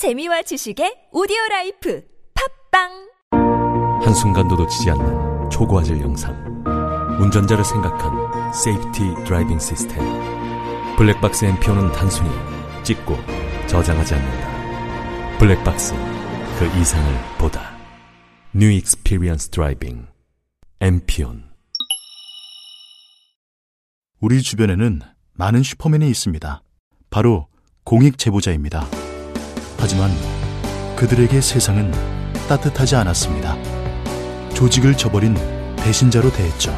재미와 지식의 오디오 라이프. 팟빵! 한순간도 놓치지 않는 초고화질 영상. 운전자를 생각한 safety driving 시스템 블랙박스 MPEON은 단순히 찍고 저장하지 않는다. 블랙박스 그 이상을 보다. New Experience Driving MPEON 우리 주변에는 많은 슈퍼맨이 있습니다. 바로 공익 제보자입니다. 하지만 그들에게 세상은 따뜻하지 않았습니다. 조직을 저버린 배신자로 대했죠.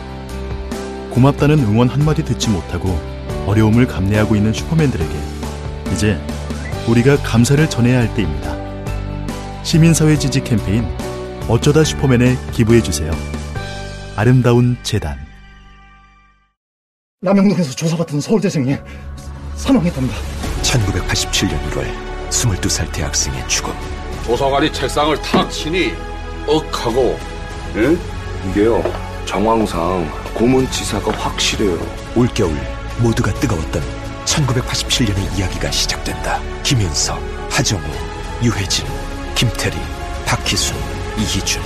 고맙다는 응원 한마디 듣지 못하고 어려움을 감내하고 있는 슈퍼맨들에게 이제 우리가 감사를 전해야 할 때입니다. 시민사회 지지 캠페인 어쩌다 슈퍼맨에 기부해주세요. 아름다운 재단 남영동에서 조사받던 서울대생이 사망했답니다. 1987년 1월 22살 대학생의 죽음 도서관이 책상을 탁 치니 억하고 예? 이게요 정황상 고문치사가 확실해요. 올겨울 모두가 뜨거웠던 1987년의 이야기가 시작된다. 김윤석, 하정우, 유해진, 김태리, 박희순, 이희준.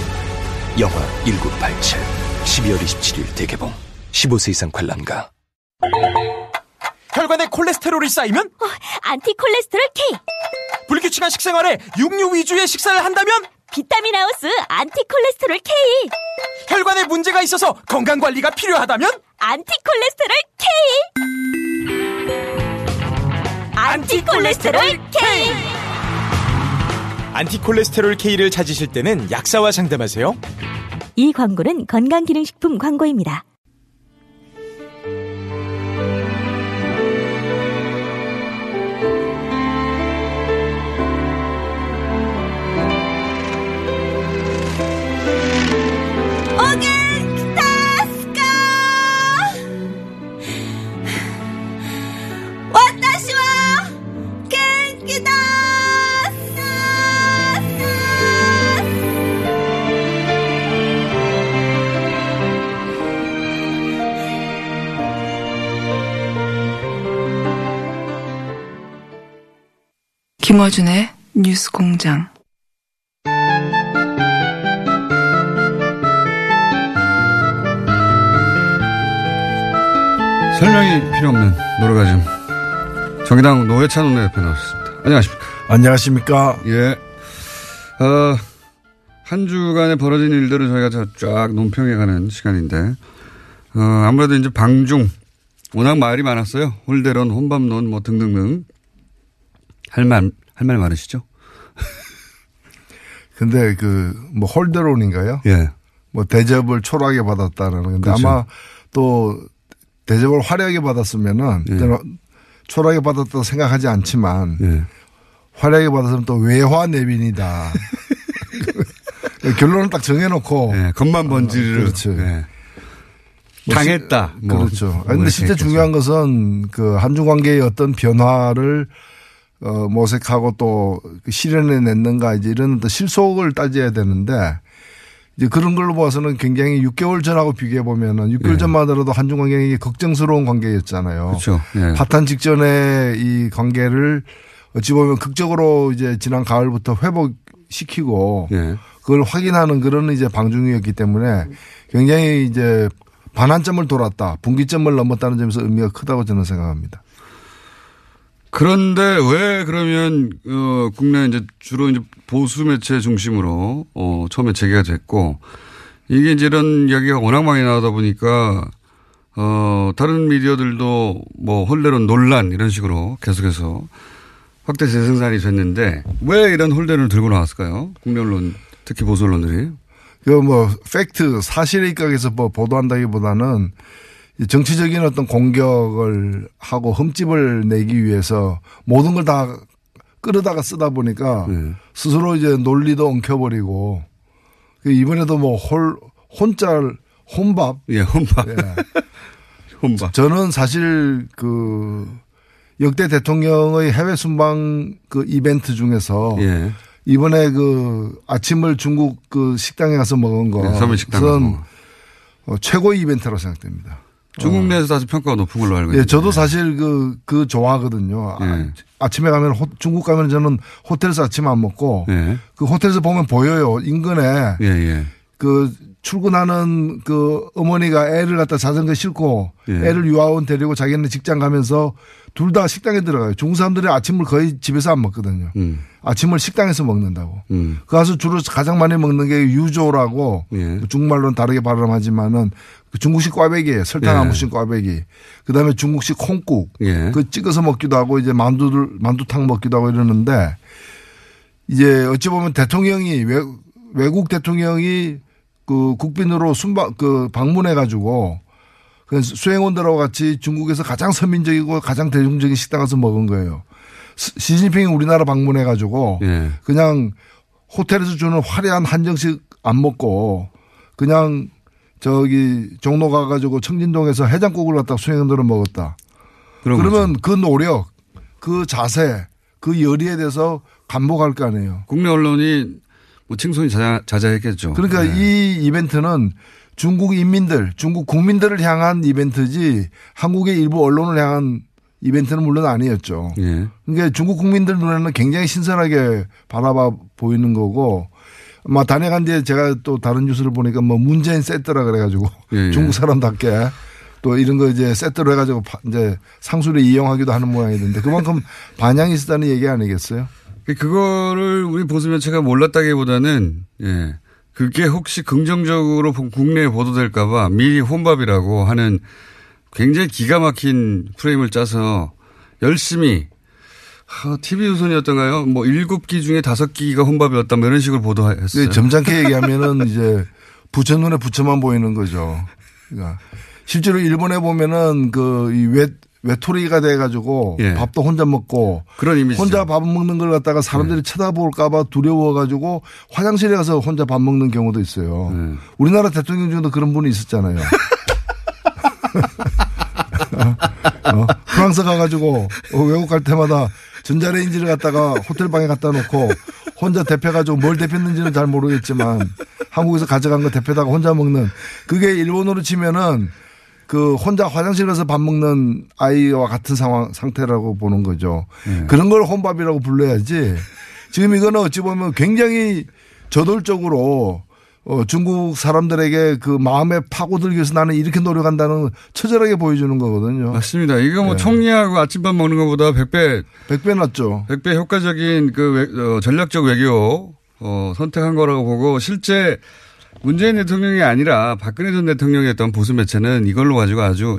영화 1987 12월 27일 대개봉. 15세 이상 관람가. 혈관에 콜레스테롤이 쌓이면? 안티콜레스테롤 K 불규칙한 식생활에 육류 위주의 식사를 한다면? 비타민 하우스 안티콜레스테롤 K. 혈관에 문제가 있어서 건강 관리가 필요하다면? 안티콜레스테롤 K. 안티콜레스테롤 K. 안티콜레스테롤 K를 찾으실 때는 약사와 상담하세요. 이 광고는 건강기능식품 광고입니다. 김어준의 뉴스 공장. 설명이 필요 없는 노래가즘. 정의당 노회찬 원내대표 나오셨습니다. 안녕하십니까. 안녕하십니까. 예. 어, 한 주간에 벌어진 일들을 저희가 쫙 논평해가는 시간인데, 어, 아무래도 이제 방중, 워낙 말이 많았어요. 홀대론, 혼밥론, 뭐 등등등. 할 말, 할 말 많으시죠? 근데 그, 뭐 홀대론인가요? 예. 뭐 대접을 초라하게 받았다는 건데 그렇죠. 아마 또 대접을 화려하게 받았으면은 예. 초라하게 받았다고 생각하지 않지만 예. 화려하게 받았으면 또 외화 내빈이다. 결론을 딱 정해놓고 예, 겉만 번지르르. 어, 그렇죠. 예. 뭐 당했다. 시- 뭐. 그렇죠. 뭐 진짜 얘기하죠. 중요한 것은 그 한중 관계의 어떤 변화를 어, 모색하고 또그 실현해 냈는가 이제 이런 어떤 실속을 따져야 되는데 이제 그런 걸로 봐서는 굉장히 6개월 전하고 비교해 보면은 6개월 예. 전만 하더라도 한중 관계가 걱정스러운 관계였잖아요. 그렇죠. 예. 파탄 직전에 이 관계를 어찌 보면 극적으로 이제 지난 가을부터 회복시키고 예. 그걸 확인하는 그런 이제 방중이었기 때문에 굉장히 이제 반환점을 돌았다. 분기점을 넘었다는 점에서 의미가 크다고 저는 생각합니다. 그런데 왜 그러면 어 국내 이제 주로 이제 보수 매체 중심으로 어 처음에 재개가 됐고 이게 이제 이런 이야기가 워낙 많이 나오다 보니까 어 다른 미디어들도 뭐 홀대론 논란 이런 식으로 계속해서 확대 재생산이 됐는데 왜 이런 홀대론을 들고 나왔을까요? 국내 언론 특히 보수 언론들이 그뭐 팩트 사실에 입각해서 뭐 보도한다기보다는 이 정치적인 어떤 공격을 하고 흠집을 내기 위해서 모든 걸 다 끌어다가 쓰다 보니까 네. 스스로 이제 논리도 엉켜버리고 그 이번에도 뭐 홀 혼짤 혼밥 예 혼밥 예. 혼밥 저는 사실 그 역대 대통령의 해외 순방 그 이벤트 중에서 예. 이번에 그 아침을 중국 그 식당에 가서 먹은 거. 네, 서민식당. 어, 최고의 이벤트라고 생각됩니다. 중국 내에서 아주 평가가 높은 걸로 알고 예, 있는데. 저도 사실 그, 그 좋아하거든요. 예. 아, 침에 가면 호- 중국 가면 저는 호텔에서 아침 안 먹고 예. 그 호텔에서 보면 보여요. 인근에 예, 예. 그 출근하는 그 어머니가 애를 갖다 자전거 싣고 예. 애를 유아원 데리고 자기네 직장 가면서 둘 다 식당에 들어가요. 중국 사람들이 아침을 거의 집에서 안 먹거든요. 음. 아침을 식당에서 먹는다고. 음. 그 가서 주로 가장 많이 먹는 게 유조라고 예. 중국말로는 다르게 발음하지만은 그 중국식 꽈배기예요. 설탕 예. 안 묻힌 꽈배기. 그다음에 중국식 콩국. 예. 그 찍어서 먹기도 하고 이제 만두를 만두탕 먹기도 하고 이러는데 이제 어찌 보면 대통령이 외, 외국 대통령이 그 국빈으로 순방 그 방문해 가지고 그 수행원들하고 같이 중국에서 가장 서민적이고 가장 대중적인 식당 가서 먹은 거예요. 시- 시진핑이 우리나라 방문해 가지고 예. 그냥 호텔에서 주는 화려한 한정식 안 먹고 그냥 저기 종로 가가지고 청진동에서 해장국을 갖다 수행원들은 먹었다. 그러면 그 노력, 그 자세, 그 열의에 대해서 감복할 거 아니에요. 국내 언론이 뭐 칭송이 자자, 자자했겠죠. 그러니까 예. 이 이벤트는 중국 인민들, 중국 국민들을 향한 이벤트지 한국의 일부 언론을 향한 이벤트는 물론 아니었죠. 예. 그러니까 중국 국민들 눈에는 굉장히 신선하게 바라봐 보이는 거고 아마 다녀간 뒤에 제가 또 다른 뉴스를 보니까 뭐 문재인 세트라 그래가지고 예, 예. 중국 사람답게 또 이런 거 이제 세트로 해가지고 파- 이제 상술에 이용하기도 하는 모양이던데 그만큼 반향이 있었다는 얘기 아니겠어요? 그거를 우리 보수 매체가 몰랐다기보다는 예. 그게 혹시 긍정적으로 보- 국내에 보도될까봐 미리 혼밥이라고 하는 굉장히 기가 막힌 프레임을 짜서 열심히 하, TV 조선이었던가요? 뭐 일곱 기 중에 다섯 기가 혼밥이었다 뭐 이런 식으로 보도했어요. 네, 점잖게 얘기하면은 이제 부처 눈에 부처만 보이는 거죠. 그러니까 실제로 일본에 보면은 그 이 외, 외톨이가 돼가지고 예. 밥도 혼자 먹고 그런 이미지. 혼자 밥 먹는 걸 갖다가 사람들이 쳐다볼까봐 두려워가지고 화장실에 가서 혼자 밥 먹는 경우도 있어요. 네. 우리나라 대통령 중에도 그런 분이 있었잖아요. 어? 어? 프랑스 가가지고 어, 외국 갈 때마다 전자레인지를 갖다가 호텔 방에 갖다 놓고 혼자 대패가지고 뭘 대폈는지는 잘 모르겠지만 한국에서 가져간 거 대패다가 혼자 먹는 그게 일본어로 치면은 그 혼자 화장실 가서 밥 먹는 아이와 같은 상황 상태라고 보는 거죠. 그런 걸 혼밥이라고 불러야지. 지금 이거는 어찌 보면 굉장히 저돌적으로 어, 중국 사람들에게 그 마음에 파고들기 위해서 나는 이렇게 노력한다는 처절하게 보여주는 거거든요. 맞습니다. 이거 뭐 네. 총리하고 아침밥 먹는 것보다 100배 100배 낫죠. 100배 효과적인 그 외- 어, 전략적 외교 어, 선택한 거라고 보고 실제 문재인 대통령이 아니라 박근혜 전 대통령이었던 보수 매체는 이걸로 가지고 아주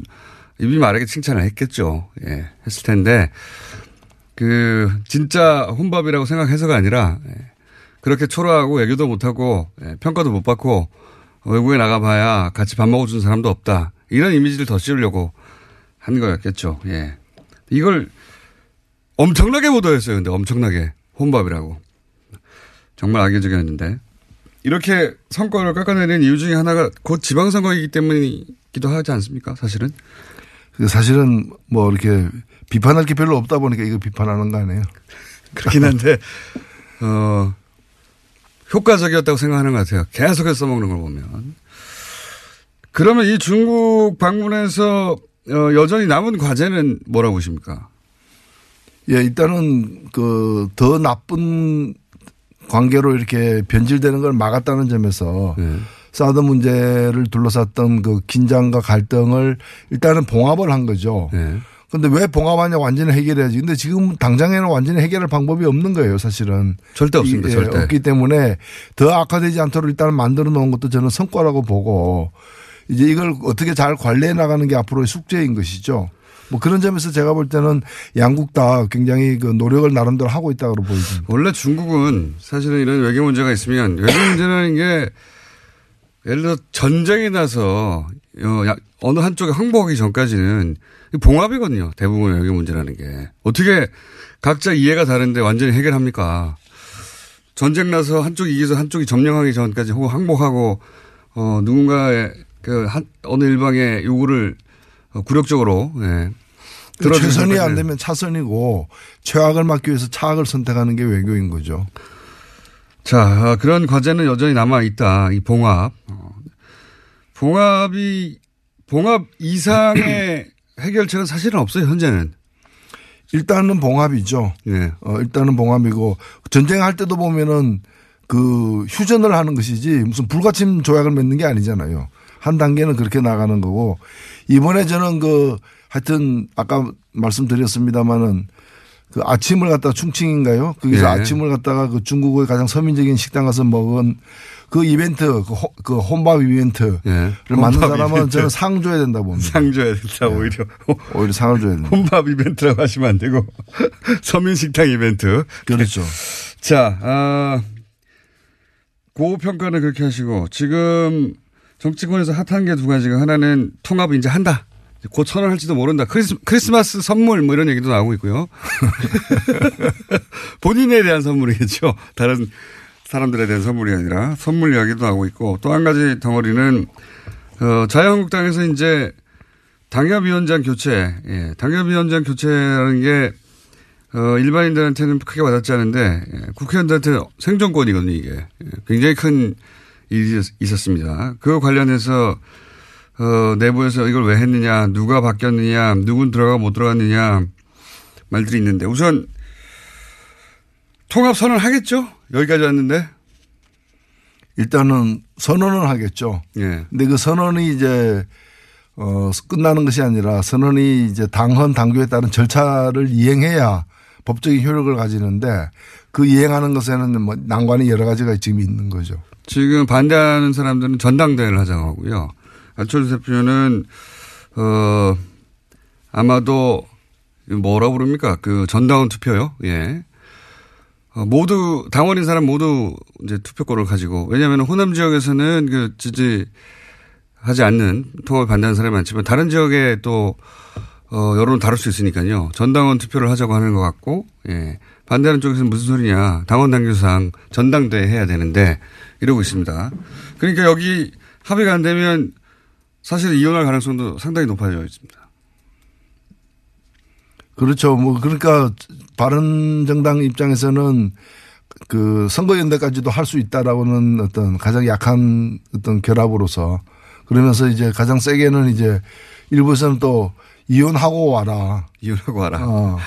입이 마르게 칭찬을 했겠죠. 예, 했을 텐데 그 진짜 혼밥이라고 생각해서가 아니라 예, 그렇게 초라하고 외교도 못하고 예, 평가도 못 받고 외국에 나가봐야 같이 밥 먹어준 사람도 없다. 이런 이미지를 더 씌우려고 한 거였겠죠. 예. 이걸 엄청나게 보도했어요. 근데 엄청나게 혼밥이라고. 정말 악의적이었는데 이렇게 성과를 깎아내는 이유 중에 하나가 곧 지방선거이기 때문이기도 하지 않습니까? 사실은. 그 사실은 뭐 이렇게 비판할 게 별로 없다 보니까 이거 비판하는 거 아니에요. 그렇긴 한데 어 효과적이었다고 생각하는 것 같아요. 계속해서 써먹는 걸 보면. 그러면 이 중국 방문에서 어, 여전히 남은 과제는 뭐라고 보십니까? 예, 일단은 그 더 나쁜 관계로 이렇게 변질되는 걸 막았다는 점에서 네. 사드 문제를 둘러쌌던 그 긴장과 갈등을 일단은 봉합을 한 거죠. 네. 근데 왜 봉합하냐 완전히 해결해야지. 근데 지금 당장에는 완전히 해결할 방법이 없는 거예요, 사실은. 절대 없습니다, 이- 예, 절대. 없기 때문에 더 악화되지 않도록 일단 만들어 놓은 것도 저는 성과라고 보고 이제 이걸 어떻게 잘 관리해 나가는 게 앞으로의 숙제인 것이죠. 뭐 그런 점에서 제가 볼 때는 양국 다 굉장히 그 노력을 나름대로 하고 있다고 보여집니다. 원래 중국은 사실은 이런 외교 문제가 있으면 외교 문제라는 게 예를 들어 전쟁이 나서 어, 야- 어느 한쪽에 항복하기 전까지는 봉합이거든요. 대부분 외교 문제라는 게. 어떻게 각자 이해가 다른데 완전히 해결합니까? 전쟁 나서 한쪽이 이겨서 한쪽이 점령하기 전까지 혹은 항복하고 어, 누군가의 그 한, 어느 일방의 요구를 어, 굴욕적으로 예. 들어주는 최선이 안 되면 차선이고 최악을 막기 위해서 차악을 선택하는 게 외교인 거죠. 자, 어, 그런 과제는 여전히 남아 있다. 이 봉합. 어, 봉합이 봉합 이상의 해결책은 사실은 없어요, 현재는. 일단은 봉합이죠. 네. 어, 일단은 봉합이고 전쟁할 때도 보면은 그 휴전을 하는 것이지 무슨 불가침 조약을 맺는 게 아니잖아요. 한 단계는 그렇게 나가는 거고 이번에 저는 그 하여튼 아까 말씀드렸습니다마는 그 아침을 갖다 충칭인가요? 거기서 예. 아침을 갖다가 그 중국의 가장 서민적인 식당 가서 먹은 그 이벤트 그, 호, 그 혼밥 이벤트를 예. 만든 사람은 이벤트. 저는 상 줘야 된다고 봅니다. 상 줘야 된다, 오히려. 오히려 상을 줘야 된다. 혼밥 이벤트라고 하시면 안 되고 서민식당 이벤트. 그렇죠. 자, 아, 고평가는 그렇게 하시고 지금 정치권에서 핫한 게 두 가지가 하나는 통합을 이제 한다. 곧 선언할지도 모른다. 크리스, 크리스마스 선물 뭐 이런 얘기도 나오고 있고요. 본인에 대한 선물이겠죠. 다른 사람들에 대한 선물이 아니라 선물 이야기도 나오고 있고 또 한 가지 덩어리는 어, 자유한국당에서 이제 당협위원장 교체, 예, 당협위원장 교체라는 게 어, 일반인들한테는 크게 와닿지 않은데 예, 국회의원들한테 생존권이거든요 이게 예, 굉장히 큰 일이 있- 있었습니다. 그 관련해서 어, 내부에서 이걸 왜 했느냐, 누가 바뀌었느냐, 누군 들어가 못 들어갔느냐 말들이 있는데 우선 통합 선언 하겠죠? 여기까지 왔는데. 일단은 선언을 하겠죠. 예. 근데 그 선언이 이제 어 끝나는 것이 아니라 선언이 이제 당헌 당규에 따른 절차를 이행해야 법적인 효력을 가지는데 그 이행하는 것에는 뭐 난관이 여러 가지가 지금 있는 거죠. 지금 반대하는 사람들은 전당대회를 하자고 하고요. 안철수 대표는 어 아마도 뭐라 부릅니까? 그 전당원 투표요. 예. 어, 모두 당원인 사람 모두 이제 투표권을 가지고 왜냐하면 호남 지역에서는 그 지지하지 않는 통합을 반대하는 사람이 많지만 다른 지역에 또 어, 여론을 다룰 수 있으니까요. 전당원 투표를 하자고 하는 것 같고, 예. 반대하는 쪽에서는 무슨 소리냐. 당원 당규상 전당대회 해야 되는데, 이러고 있습니다. 그러니까 여기 합의가 안 되면 사실 이혼할 가능성도 상당히 높아져 있습니다. 그렇죠. 뭐 그러니까 바른 정당 입장에서는 그 선거연대까지도 할 수 있다라고는 어떤 가장 약한 어떤 결합으로서 그러면서 이제 가장 세게는 이제 일부에서는 또 이혼하고 와라. 이혼하고 와라. 어.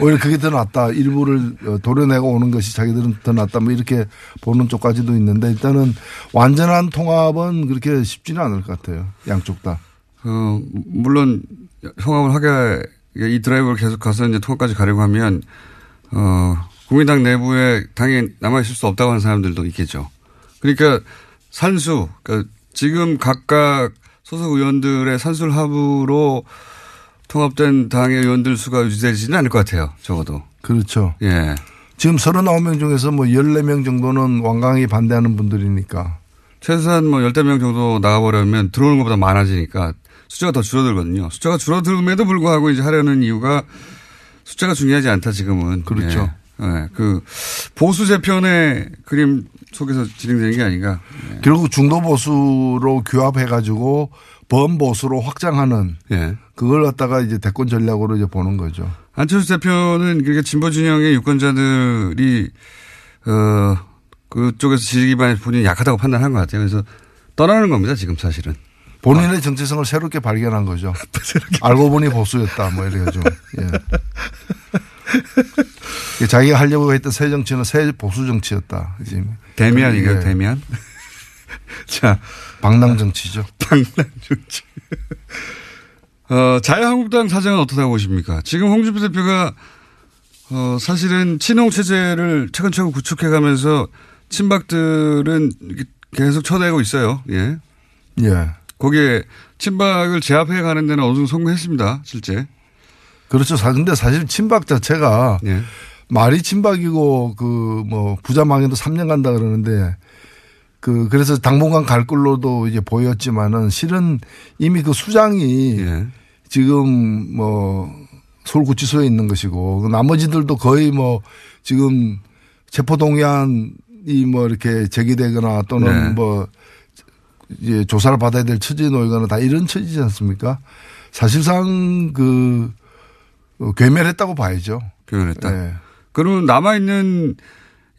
오히려 그게 더 낫다. 일부를 어, 도려내고 오는 것이 자기들은 더 낫다. 뭐 이렇게 보는 쪽까지도 있는데 일단은 완전한 통합은 그렇게 쉽지는 않을 것 같아요. 양쪽 다. 어, 물론 통합을 하게 이 드라이브를 계속 가서 이제 통합까지 가려고 하면 어, 국민당 내부에 당에 남아 있을 수 없다고 하는 사람들도 있겠죠. 그러니까 산수, 그러니까 지금 각각 소속 의원들의 산술 합으로 통합된 당의 의원들 수가 유지되지는 않을 것 같아요. 적어도. 그렇죠. 예. 지금 39명 중에서 뭐 14명 정도는 완강히 반대하는 분들이니까. 최소한 뭐 열대 명 정도 나가버리면 들어오는 것보다 많아지니까 숫자가 더 줄어들거든요. 숫자가 줄어들음에도 불구하고 이제 하려는 이유가 숫자가 중요하지 않다 지금은. 그렇죠. 예. 예. 그 보수 재편의 그림 속에서 진행되는 게 아닌가. 예. 결국 중도 보수로 규합해 가지고 범보수로 확장하는 예. 그걸 갖다가 이제 대권 전략으로 이제 보는 거죠. 안철수 대표는 그러니까 진보 진영의 유권자들이 어 그쪽에서 지지 기반이 본인이 약하다고 판단한 것 같아요. 그래서 떠나는 겁니다. 지금 사실은. 본인의 정체성을 새롭게 발견한 거죠. 알고 보니 보수였다. 뭐 이래가지고. 예. 자기가 하려고 했던 새 정치는 새 보수 정치였다. 지금. 대미안인가요? 예. 대미안? 자. 방랑 정치죠. 방랑 정치. 어, 자유한국당 사정은 어떻다고 보십니까? 지금 홍준표 대표가 어, 사실은 친홍 체제를 차근차근 구축해 가면서 친박들은 계속 쳐내고 있어요. 예. 예. 거기에 친박을 제압해 가는 데는 어느 정도 성공했습니다. 실제. 그렇죠. 사- 근데 사실 친박 자체가 예. 말이 친박이고 그 뭐 부자망에도 3년 간다 그러는데 그 그래서 당분간 갈 걸로도 이제 보였지만은 실은 이미 그 수장이 예. 지금 뭐 서울 구치소에 있는 것이고 그 나머지들도 거의 뭐 지금 체포 동의안이 뭐 이렇게 제기되거나 또는 네. 뭐 이제 조사를 받아야 될 처지에 놓이거나 다 이런 처지지 않습니까? 사실상 그 어, 괴멸했다고 봐야죠. 표현했다. 네. 그러면 남아있는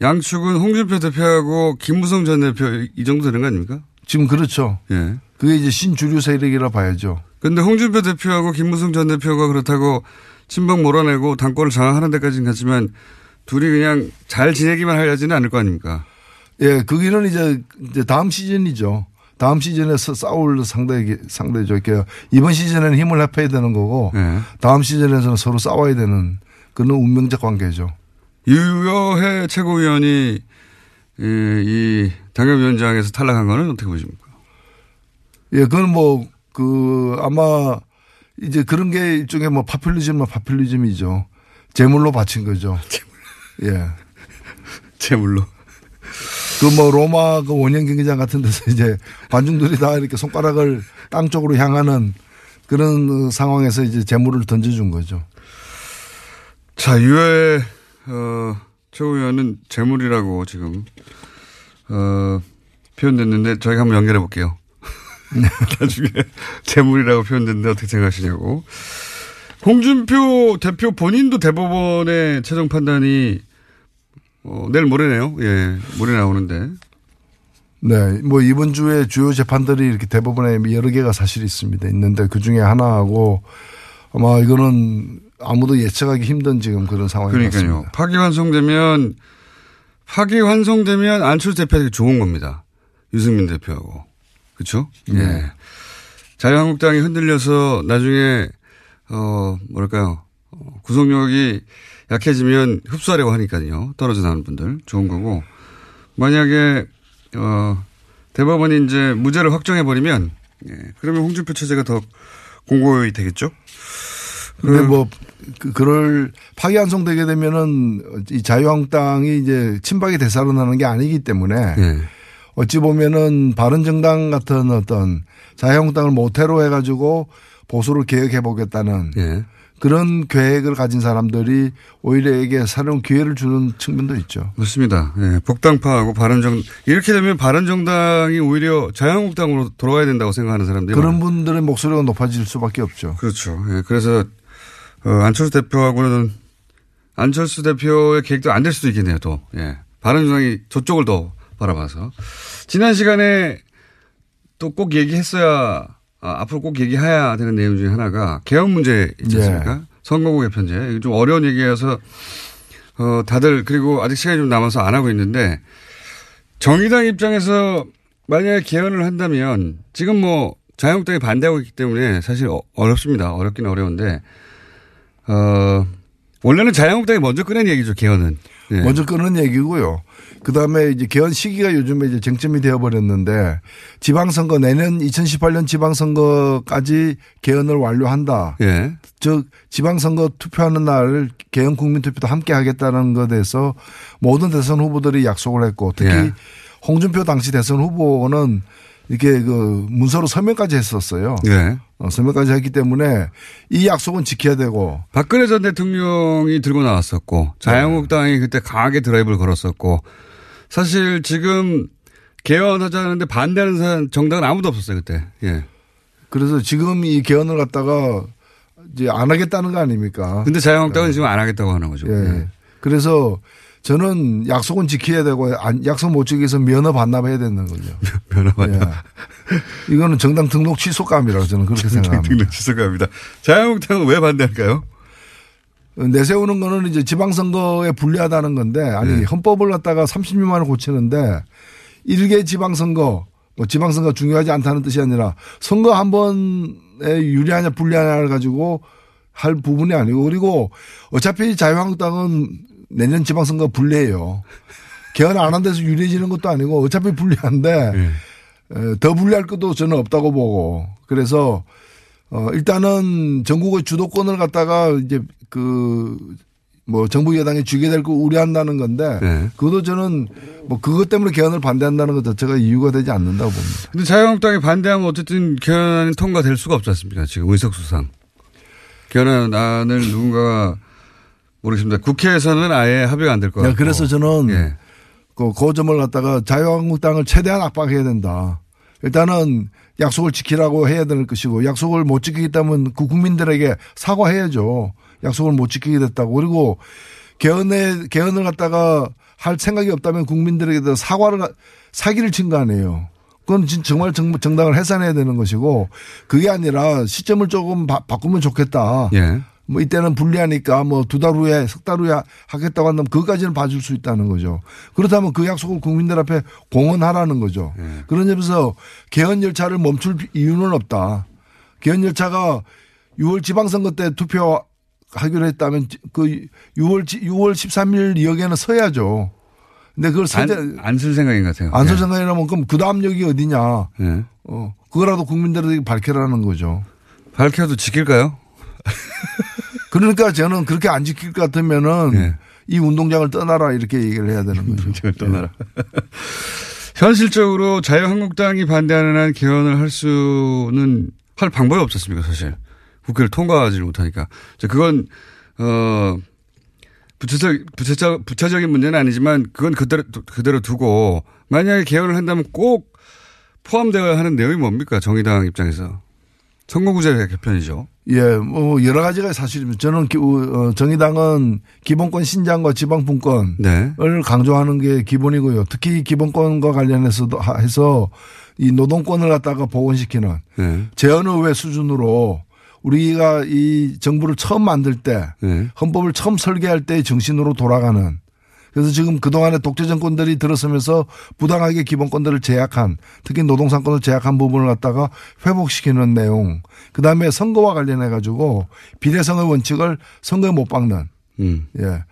양측은 홍준표 대표하고 김무성 전 대표 이 정도 되는 거 아닙니까? 지금 그렇죠. 예. 그게 이제 신주류 세력이라 봐야죠. 근데 홍준표 대표하고 김무성 전 대표가 그렇다고 친박 몰아내고 당권을 장악하는 데까지는 갔지만 둘이 그냥 잘 지내기만 하려지는 않을 거 아닙니까? 예, 거기는 이제, 이제 다음 시즌이죠. 다음 시즌에서 싸울 상대, 상대죠. 이렇게 이번 시즌에는 힘을 합해야 되는 거고 네. 다음 시즌에서는 서로 싸워야 되는 그런 운명적 관계죠. 유여해 최고위원이 이, 이 당협위원장에서 탈락한 거는 어떻게 보십니까? 예, 그건 뭐, 그, 아마 이제 그런 게 일종의 뭐 파퓰리즘은 파퓰리즘이죠. 재물로 바친 거죠. 예. 재물로. 그 뭐 로마 그 원형 경기장 같은 데서 이제 관중들이 다 이렇게 손가락을 땅 쪽으로 향하는 그런 상황에서 이제 재물을 던져준 거죠. 자, 유해, 어, 최고위원은 재물이라고 지금, 어, 표현됐는데 저희가 한번 연결해 볼게요. 나중에 재물이라고 표현됐는데 어떻게 생각하시냐고. 홍준표 대표 본인도 대법원의 최종 판단이 어, 내일 모레네요. 예, 모레 나오는데. 네, 뭐 이번 주에 주요 재판들이 이렇게 대법원에 여러 개가 사실 있습니다. 있는데 그 중에 하나하고 아마 이거는 아무도 예측하기 힘든 지금 그런 상황이 그러니까요. 같습니다. 파기환송되면 파기환송되면 안철수 대표에게 좋은 겁니다. 유승민 대표하고. 그렇죠? 네. 예. 자유한국당이 흔들려서 나중에 어 뭐랄까요 어, 구속력이 약해지면 흡수하려고 하니까요. 떨어져 나오는 분들 좋은 거고 만약에 어 대법원이 이제 무죄를 확정해 버리면 예, 그러면 홍준표 체제가 더 공고히 되겠죠. 근데 뭐, 그, 그럴 파기환송되게 되면은 이 자유한국당이 이제 친박이 되살아나는 게 아니기 때문에 예. 어찌 보면은 바른정당 같은 어떤 자유한국당을 모태로 해가지고 보수를 개혁해 보겠다는 예. 그런 계획을 가진 사람들이 오히려 이게 새로운 기회를 주는 측면도 있죠. 맞습니다. 예, 복당파하고 바른정 이렇게 되면 바른정당이 오히려 자유한국당으로 돌아가야 된다고 생각하는 사람들이 그런 많아요. 분들의 목소리가 높아질 수밖에 없죠. 그렇죠. 예, 그래서 어, 안철수 대표하고는 안철수 대표의 계획도 안 될 수도 있겠네요. 또 예. 바른정당이 저쪽을 더 바라봐서 지난 시간에 또 꼭 얘기했어야 아, 앞으로 꼭 얘기해야 되는 내용 중에 하나가 개헌 문제 있지 않습니까? 네. 선거구 개편제. 좀 어려운 얘기여서 어, 다들 그리고 아직 시간이 좀 남아서 안 하고 있는데 정의당 입장에서 만약에 개헌을 한다면 지금 뭐 자유한국당이 반대하고 있기 때문에 사실 어, 어렵습니다. 어렵긴 어려운데 어, 원래는 자유한국당이 먼저 꺼낸 얘기죠. 개헌은. 예. 먼저 끊은 얘기고요. 그 다음에 이제 개헌 시기가 요즘에 이제 쟁점이 되어버렸는데 지방선거 내년 2018년 지방선거까지 개헌을 완료한다. 예. 즉 지방선거 투표하는 날 개헌 국민투표도 함께 하겠다는 것에 대해서 모든 대선 후보들이 약속을 했고 특히 예. 홍준표 당시 대선 후보는 이렇게 그 문서로 서명까지 했었어요. 예. 어, 서명까지 했기 때문에 이 약속은 지켜야 되고 박근혜 전 대통령이 들고 나왔었고 자유한국당이 그때 강하게 드라이브를 걸었었고 사실 지금 개헌하자는데 반대하는 사람 정당은 아무도 없었어요 그때. 예. 그래서 지금 이 개헌을 갖다가 이제 안 하겠다는 거 아닙니까? 근데 자유한국당은 지금 안 하겠다고 하는 거죠. 예. 그래서 저는 약속은 지켜야 되고 안- 약속 못 지키서 면허 반납해야 되는 거죠. 면허 반납. 예. 이거는 정당 등록 취소감이라고 저는 그렇게 생각합니다. 등록 취소감입니다. 자유한국당은 왜 반대할까요? 내세우는 거는 이제 지방선거에 불리하다는 건데 아니 네. 헌법을 갖다가 30년만에 고치는데 일개 지방선거 뭐 지방선거 중요하지 않다는 뜻이 아니라 선거 한 번에 유리하냐 불리하냐를 가지고 할 부분이 아니고 그리고 어차피 자유한국당은 내년 지방선거 불리해요. 개헌 안 한 데서 유리해지는 것도 아니고 어차피 불리한데 네. 에, 더 불리할 것도 저는 없다고 보고 그래서 어 일단은 전국의 주도권을 갖다가 이제 그 뭐 정부 여당이 쥐게 될 거 우려한다는 건데 네. 그것도 저는 뭐 그것 때문에 개헌을 반대한다는 것 자체가 이유가 되지 않는다고 봅니다. 근데 자유한국당이 반대하면 어쨌든 개헌안이 통과될 수가 없지 않습니까? 지금 의석수상. 개헌안을 누군가가 모르겠습니다. 국회에서는 아예 합의가 안 될것 네, 같고. 그래서 저는 예. 그, 그 점을 갖다가 자유한국당을 최대한 압박해야 된다. 일단은 약속을 지키라고 해야 되는 것이고 약속을 못 지키겠다면 그 국민들에게 사과해야죠. 약속을 못 지키게 됐다고. 그리고 개헌에, 개헌을 갖다가 할 생각이 없다면 국민들에게 사과를, 사기를 친 거 아니에요. 그건 정말 정, 당을 해산해야 되는 것이고 그게 아니라 시점을 조금 바, 꾸면 좋겠다. 예. 뭐 이때는 불리하니까 뭐 두 달 후에 석 달 후에 하겠다고 한다면 그것까지는 봐줄 수 있다는 거죠. 그렇다면 그 약속을 국민들 앞에 공언하라는 거죠. 예. 그런 점에서 개헌 열차를 멈출 이유는 없다. 개헌 열차가 6월 지방선거 때 투표 하기로 했다면 그 6월 6월 13일 역에는 서야죠. 근데 그걸 안, 안쓸 생각인 것 같아요. 안쓸 예. 생각이라면 그럼 그 다음 역이 어디냐. 예. 어, 그거라도 국민들에게 밝혀라는 거죠. 밝혀도 지킬까요? 그러니까 저는 그렇게 안 지킬 것 같으면은 예. 이 운동장을 떠나라 이렇게 얘기를 해야 되는 거죠. 운동장을 떠나라. 현실적으로 자유한국당이 반대하는 한 개헌을 할 수는 할 방법이 없었습니까 사실 국회를 통과하지 못하니까 그건 어 부차적 부차적 부차적인 문제는 아니지만 그건 그대로 그대로 두고 만약에 개헌을 한다면 꼭 포함되어야 하는 내용이 뭡니까 정의당 입장에서 선거구제 개편이죠. 예, 뭐 여러 가지가 사실입니다. 저는 어, 정의당은 기본권 신장과 지방분권을 네. 강조하는 게 기본이고요. 특히 기본권과 관련해서도 해서 이 노동권을 갖다가 복원시키는 네. 재헌의회 수준으로 우리가 이 정부를 처음 만들 때 네. 헌법을 처음 설계할 때의 정신으로 돌아가는 그래서 지금 그동안에 독재 정권들이 들어서면서 부당하게 기본권들을 제약한 특히 노동상권을 제약한 부분을 갖다가 회복시키는 내용. 그다음에 선거와 관련해 가지고 비례성의 원칙을 선거에 못 박는. 음. 예.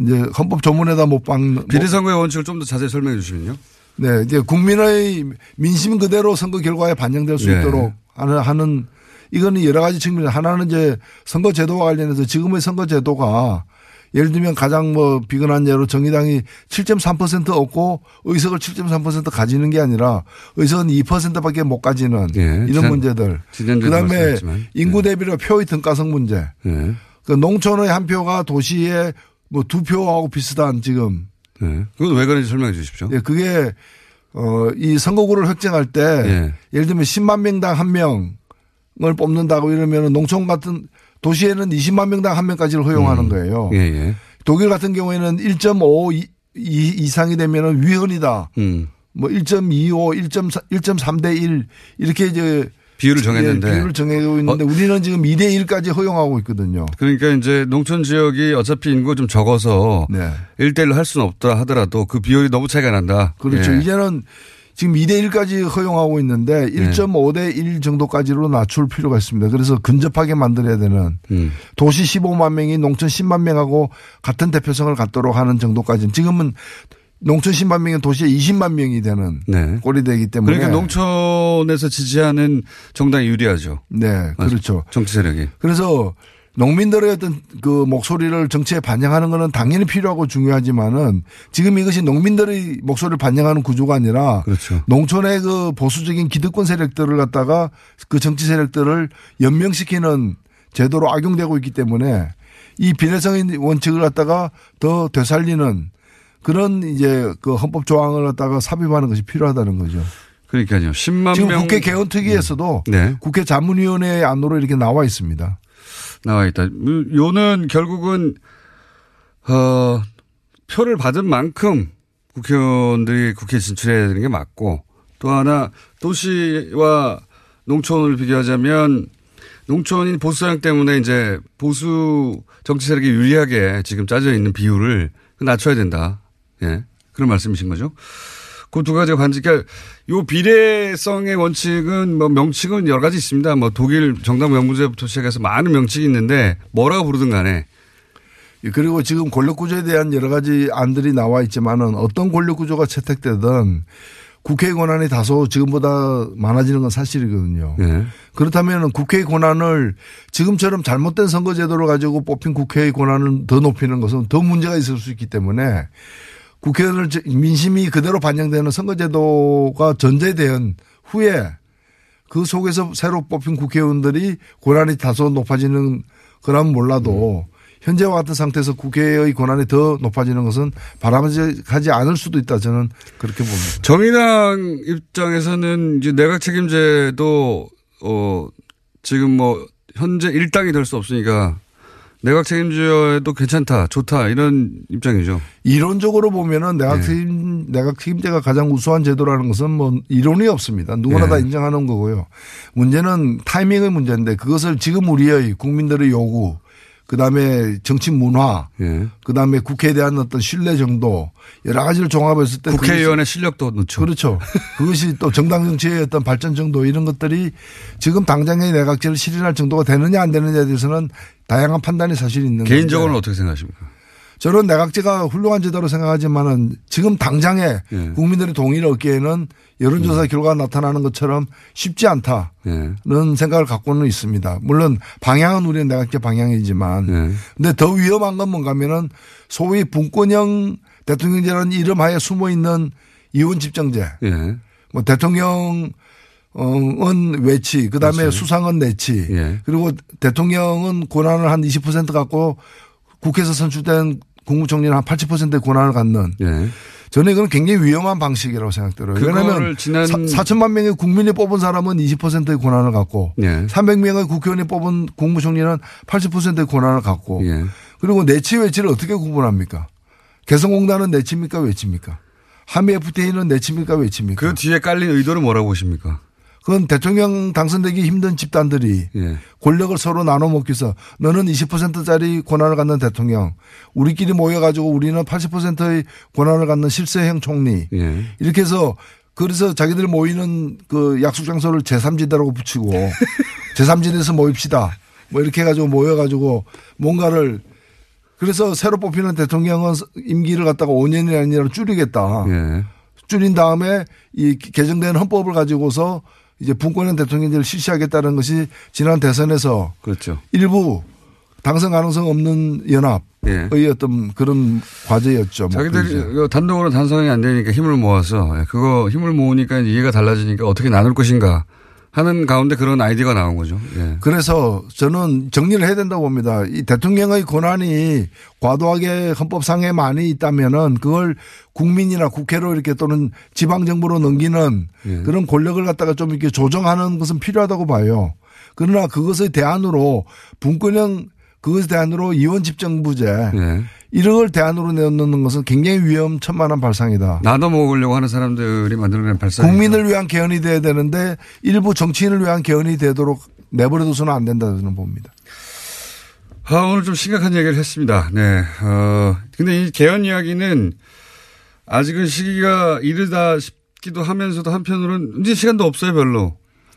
이제 헌법 조문에다 못 박는 비례선거의 원칙을 좀 더 자세히 설명해 주시면요. 네, 이제 국민의 민심 그대로 선거 결과에 반영될 수 네. 있도록 하는 하는 이거는 여러 가지 측면 하나는 이제 선거 제도와 관련해서 지금의 선거 제도가 예를 들면 가장 뭐 비근한 예로 정의당이 7.3% 얻고 의석을 7.3% 가지는 게 아니라 의석은 2%밖에 못 가지는 예, 이런 지난, 문제들. 그다음에 인구 대비로 표의 등가성 문제. 예. 그 농촌의 한 표가 도시의 뭐 두 표하고 비슷한 지금. 네. 그건 왜 그런지 설명해 주십시오. 예, 그게 어, 이 선거구를 획정할 때 예. 예를 들면 10만 명당 한 명을 뽑는다고 이러면 농촌 같은 도시에는 20만 명당 한 명까지를 허용하는 음. 거예요. 예, 예. 독일 같은 경우에는 1.5 이, 이, 이상이 되면은 위헌이다. 음. 뭐 1.25, 1.3, 1.3대 1 이렇게 이제 비율을 정했는데. 예, 비율을 정하고 있는데 어. 우리는 지금 2대 1까지 허용하고 있거든요. 그러니까 이제 농촌 지역이 어차피 인구가 좀 적어서 네. 1대 1로 할 수는 없다 하더라도 그 비율이 너무 차이가 난다. 그렇죠. 예. 이제는 지금 2대 1까지 허용하고 있는데 네. 1.5대 1 정도까지로 낮출 필요가 있습니다. 그래서 근접하게 만들어야 되는 음. 도시 15만 명이 농촌 10만 명하고 같은 대표성을 갖도록 하는 정도까지 지금은 농촌 10만 명이 도시에 20만 명이 되는 네. 꼴이 되기 때문에 그러니까 농촌에서 지지하는 정당이 유리하죠. 네, 그렇죠. 정치 세력이. 그래서 농민들의 어떤 그 목소리를 정치에 반영하는 것은 당연히 필요하고 중요하지만은 지금 이것이 농민들의 목소리를 반영하는 구조가 아니라 그렇죠. 농촌의 그 보수적인 기득권 세력들을 갖다가 그 정치 세력들을 연명시키는 제도로 악용되고 있기 때문에 이 비례성의 원칙을 갖다가 더 되살리는 그런 이제 그 헌법 조항을 갖다가 삽입하는 것이 필요하다는 거죠. 그러니까요. 10만 지금 명. 국회 개헌 특위에서도 네. 국회 자문위원회 안으로 이렇게 나와 있습니다. 나와 있다. 요는 결국은 어 표를 받은 만큼 국회의원들이 국회에 진출해야 되는 게 맞고 또 하나 도시와 농촌을 비교하자면 농촌인 보수 성향 때문에 이제 보수 정치 세력이 유리하게 지금 짜져 있는 비율을 낮춰야 된다. 예. 그런 말씀이신 거죠. 그 두 가지가 그러니까 요 비례성의 원칙은 뭐 명칭은 여러 가지 있습니다. 뭐 독일 정당 명문제부터 시작해서 많은 명칭이 있는데 뭐라고 부르든 간에 그리고 지금 권력구조에 대한 여러 가지 안들이 나와 있지만은 어떤 권력구조가 채택되든 국회의 권한이 다소 지금보다 많아지는 건 사실이거든요. 예. 그렇다면 국회의 권한을 지금처럼 잘못된 선거제도를 가지고 뽑힌 국회의 권한을 더 높이는 것은 더 문제가 있을 수 있기 때문에 국회의원을 민심이 그대로 반영되는 선거제도가 전제된 후에 그 속에서 새로 뽑힌 국회의원들이 권한이 다소 높아지는 거라면 몰라도 현재와 같은 상태에서 국회의 권한이 더 높아지는 것은 바람직하지 않을 수도 있다 저는 그렇게 봅니다. 정의당 입장에서는 이제 내각 책임제도 어 지금 뭐 현재 일당이 될 수 없으니까 내각 책임자도 괜찮다, 좋다 이런 입장이죠. 이론적으로 보면은 내각 네. 책임 내각 책임자가 가장 우수한 제도라는 것은 뭐 이론이 없습니다. 누구나 네. 다 인정하는 거고요. 문제는 타이밍의 문제인데 그것을 지금 우리의 국민들의 요구, 그 다음에 정치 문화, 예. 그 다음에 국회에 대한 어떤 신뢰 정도 여러 가지를 종합했을 때 국회의원의 실력도 넣죠. 그렇죠. 그것이 또 정당 정치의 어떤 발전 정도 이런 것들이 지금 당장의 내각제를 실현할 정도가 되느냐 안 되느냐에 대해서는 다양한 판단이 사실 있는 개인적으로는 건데 어떻게 생각하십니까? 저는 내각제가 훌륭한 제도로 생각하지만은 지금 당장에 예. 국민들의 동의를 얻기에는 여론조사 음. 결과가 나타나는 것처럼 쉽지 않다는 예. 생각을 갖고는 있습니다. 물론 방향은 우리의 내각제 방향이지만 예. 근데 더 위험한 건 뭔가 하면은 소위 분권형 대통령제라는 이름 하에 숨어 있는 이원 집정제. 예. 뭐 대통령 은 외치, 그 다음에. 수상은 내치, 예. 그리고 대통령은 권한을 한 20% 갖고 국회에서 선출된 국무총리는 한 80%의 권한을 갖는 예. 저는 이건 굉장히 위험한 방식이라고 생각들어요. 왜냐하면 지난- 4 천만 명의 국민이 뽑은 사람은 20%의 권한을 갖고 예. 300명의 국회의원이 뽑은 국무총리는 80%의 권한을 갖고 예. 그리고 내치 외치를 어떻게 구분합니까? 개성공단은 내치입니까 외치입니까? 한미 FTA는 내치입니까 외치입니까? 그 뒤에 깔린 의도는 뭐라고 보십니까? 그건 대통령 당선되기 힘든 집단들이 예. 권력을 서로 나눠 먹기 위해서 너는 20%짜리 권한을 갖는 대통령, 우리끼리 모여가지고 우리는 80%의 권한을 갖는 실세형 총리. 예. 이렇게 해서 그래서 자기들 모이는 그 약속 장소를 제3지대라고 붙이고 제3지대에서 모입시다. 뭐 이렇게 해가지고 모여가지고 뭔가를 그래서 새로 뽑히는 대통령은 임기를 갖다가 5년이 아니라 줄이겠다. 예. 줄인 다음에 이 개정된 헌법을 가지고서 이제 분권형 대통령제를 실시하겠다는 것이 지난 대선에서 그렇죠. 일부 당선 가능성 없는 연합의 예. 어떤 그런 과제였죠. 뭐 자기들이. 이거 단독으로 단성이 안 되니까 힘을 모아서 예, 그거 힘을 모으니까 이해가 달라지니까 어떻게 나눌 것인가 하는 가운데 그런 아이디어가 나온 거죠. 예. 그래서 저는 정리를 해야 된다고 봅니다. 이 대통령의 권한이 과도하게 헌법상에 많이 있다면은 그걸 국민이나 국회로 이렇게 또는 지방정부로 넘기는 예. 그런 권력을 갖다가 좀 이렇게 조정하는 것은 필요하다고 봐요. 그러나 그것의 대안으로 분권형 그것의 대안으로 이원 집정부제 예. 이런 걸 대안으로 내놓는 것은 굉장히 위험천만한 발상이다. 나눠 먹으려고 하는 사람들이 만들어낸 발상. 국민을 위한 개헌이 돼야 되는데 일부 정치인을 위한 개헌이 되도록 내버려둬서는 안 된다 저는 봅니다. 아, 오늘 좀 심각한 얘기를 했습니다. 네. 어, 근데 이 개헌 이야기는 아직은 시기가 이르다 싶기도 하면서도 한편으로는 이제 시간도 없어요, 별로.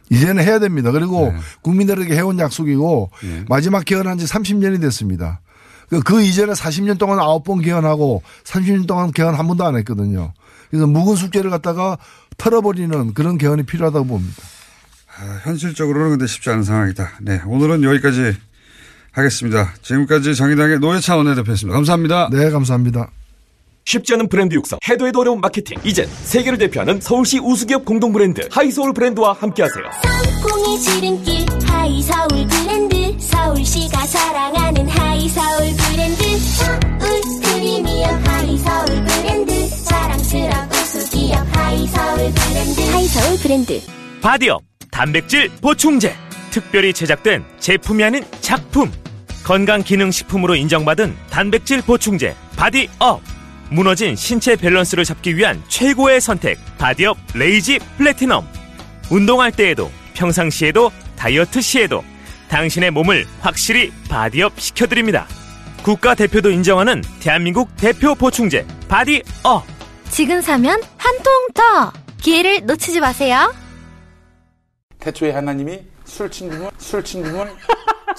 이제는 해야 됩니다. 그리고 네. 국민들에게 해온 약속이고 예. 마지막 개헌한 지 30년이 됐습니다. 그, 그 이전에 40년 동안 9번 개헌하고 30년 동안 개헌 한 번도 안 했거든요. 그래서 묵은 숙제를 갖다가 털어버리는 그런 개헌이 필요하다고 봅니다. 아, 현실적으로는 근데 쉽지 않은 상황이다. 네. 오늘은 여기까지 하겠습니다. 지금까지 정의당의 노예차 원내대표였습니다. 감사합니다. 네, 감사합니다. 쉽지 않은 브랜드 육성, 해도 해도 어려운 마케팅. 이젠 세계를 대표하는 서울시 우수기업 공동 브랜드 하이소울 브랜드와 함께하세요. 콩이 지름길 하이서울 브랜드. 서울시가 사랑하는 하이서울 브랜드. 서울 프리미엄 하이서울 브랜드. 자랑스러운 우수기업 하이서울 브랜드. 하이서울 브랜드. 바디업 단백질 보충제. 특별히 제작된 제품이 아닌 작품. 건강기능식품으로 인정받은 단백질 보충제 바디업 무너진 신체 밸런스를 잡기 위한 최고의 선택 바디업 레이지 플래티넘 운동할 때에도 평상시에도 다이어트 시에도 당신의 몸을 확실히 바디업 시켜드립니다 국가 대표도 인정하는 대한민국 대표 보충제 바디업 지금 사면 한 통 더! 기회를 놓치지 마세요. 태초에 하나님이 술친굼을, 술친굼을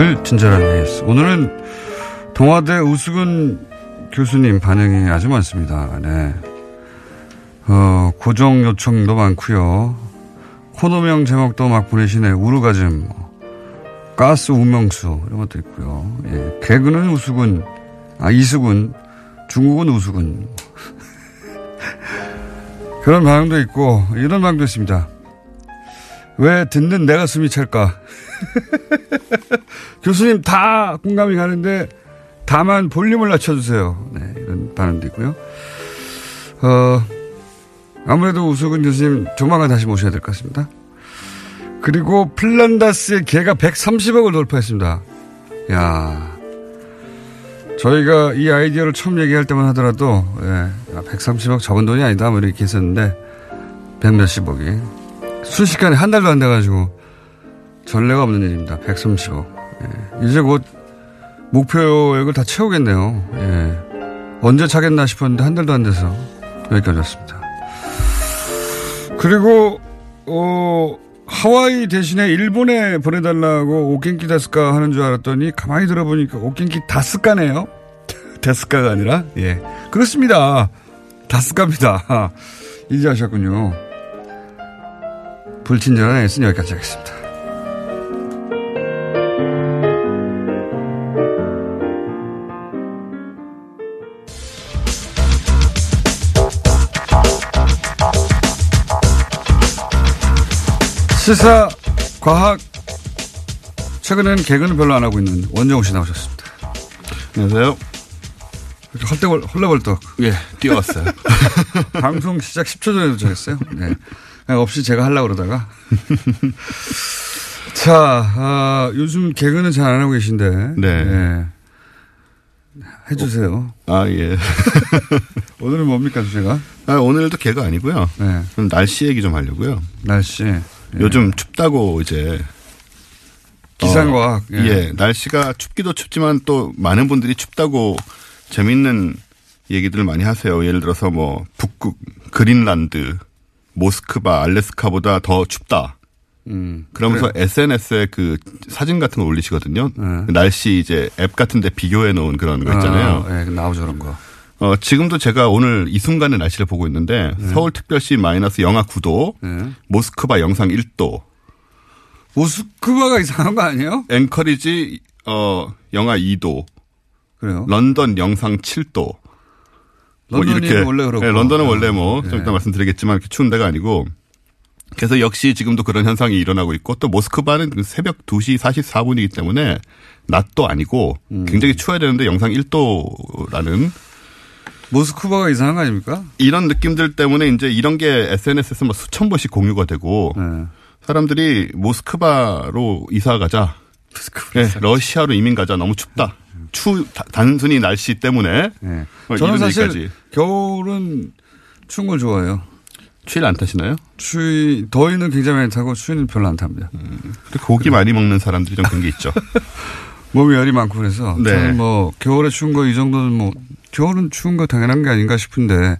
불친절한 AS. 오늘은 동아대 우수근 교수님 반응이 아주 많습니다. 네. 어, 고정 요청도 많고요. 코너명 제목도 막 보내시네. 우르가즘, 가스 운명수 이런 것도 있고요. 예. 개그는 우수군, 아 이수군, 중국은 우수군. 그런 반응도 있고 이런 반응도 있습니다. 왜 듣는 내가 숨이 찰까? 교수님 다 공감이 가는데 다만 볼륨을 낮춰주세요. 네, 이런 반응도 있고요. 어, 아무래도 우수근 교수님 조만간 다시 모셔야 될 것 같습니다. 그리고 플란다스의 개가 130억을 돌파했습니다. 야 저희가 이 아이디어를 처음 얘기할 때만 하더라도, 예, 130억 적은 돈이 아니다. 뭐 이렇게 했었는데, 100 몇십억이. 순식간에 한 달도 안 돼가지고, 전례가 없는 일입니다. 130억. 예, 이제 곧 목표액을 다 채우겠네요. 예. 언제 차겠나 싶었는데 한 달도 안 돼서 여기까지 왔습니다. 그리고, 어, 하와이 대신에 일본에 보내달라고 오켄키 다스카 하는 줄 알았더니 가만히 들어보니까 오켄키 다스카네요. 다스카가 아니라 예 그렇습니다. 다스카입니다. 이제 아셨군요. 불친절한 S는 여기까지 하겠습니다. 시사, 과학, 최근에는 개그는 별로 안 하고 있는 원정우 씨 나오셨습니다. 안녕하세요. 이렇게 헐떡, 헐레벌떡. 예, 뛰어왔어요. 방송 시작 10초 전에 도착했어요. 네. 없이 제가 하려고 그러다가. 자, 아, 요즘 개그는 잘 안 하고 계신데. 네. 네. 해주세요. 아, 예. 오늘은 뭡니까, 주제가? 아, 오늘도 개가 아니고요. 네. 날씨 얘기 좀 하려고요. 날씨. 예. 요즘 춥다고 이제. 기상과학. 어, 예. 예. 날씨가 춥기도 춥지만 또 많은 분들이 춥다고 재밌는 얘기들을 많이 하세요. 예를 들어서 뭐 북극, 그린란드, 모스크바, 알래스카보다 더 춥다. 음, 그러면서 그래요. SNS에 그 사진 같은 거 올리시거든요. 그 날씨 이제 앱 같은 데 비교해 놓은 그런 거 있잖아요. 아, 예, 나오죠, 그런 거. 어, 지금도 제가 오늘 이 순간의 날씨를 보고 있는데 서울특별시 마이너스 영하 9도, 모스크바 영상 1도. 모스크바가 이상한 거 아니에요? 앵커리지 어 영하 2도. 그래요? 런던 영상 7도. 런던이 원래 그렇고. 네, 런던은 원래 뭐, 좀 네. 이따 말씀드리겠지만 이렇게 추운 데가 아니고. 그래서 역시 지금도 그런 현상이 일어나고 있고 또 모스크바는 그 새벽 2시 44분이기 때문에 낮도 아니고 음. 굉장히 추워야 되는데 영상 1도라는 모스크바가 이상한 거 아닙니까? 이런 느낌들 때문에 이제 이런 게 SNS에서 막 수천 번씩 공유가 되고 네. 사람들이 모스크바로 이사 가자. 네, 러시아로 이민 가자. 너무 춥다. 추 다- 단순히 날씨 때문에. 뭐 네. 저는 이런 사실 얘기까지. 겨울은 추운 걸 좋아해요. 추위를 안 타시나요? 추위, 더위는 굉장히 많이 타고 추위는 별로 안 탑니다. 고기 많이 먹는 사람들이 좀 그런 게 있죠. 몸에 열이 많고 그래서 네. 저는 뭐 겨울에 추운 거 이 정도는 뭐 겨울은 추운 거 당연한 게 아닌가 싶은데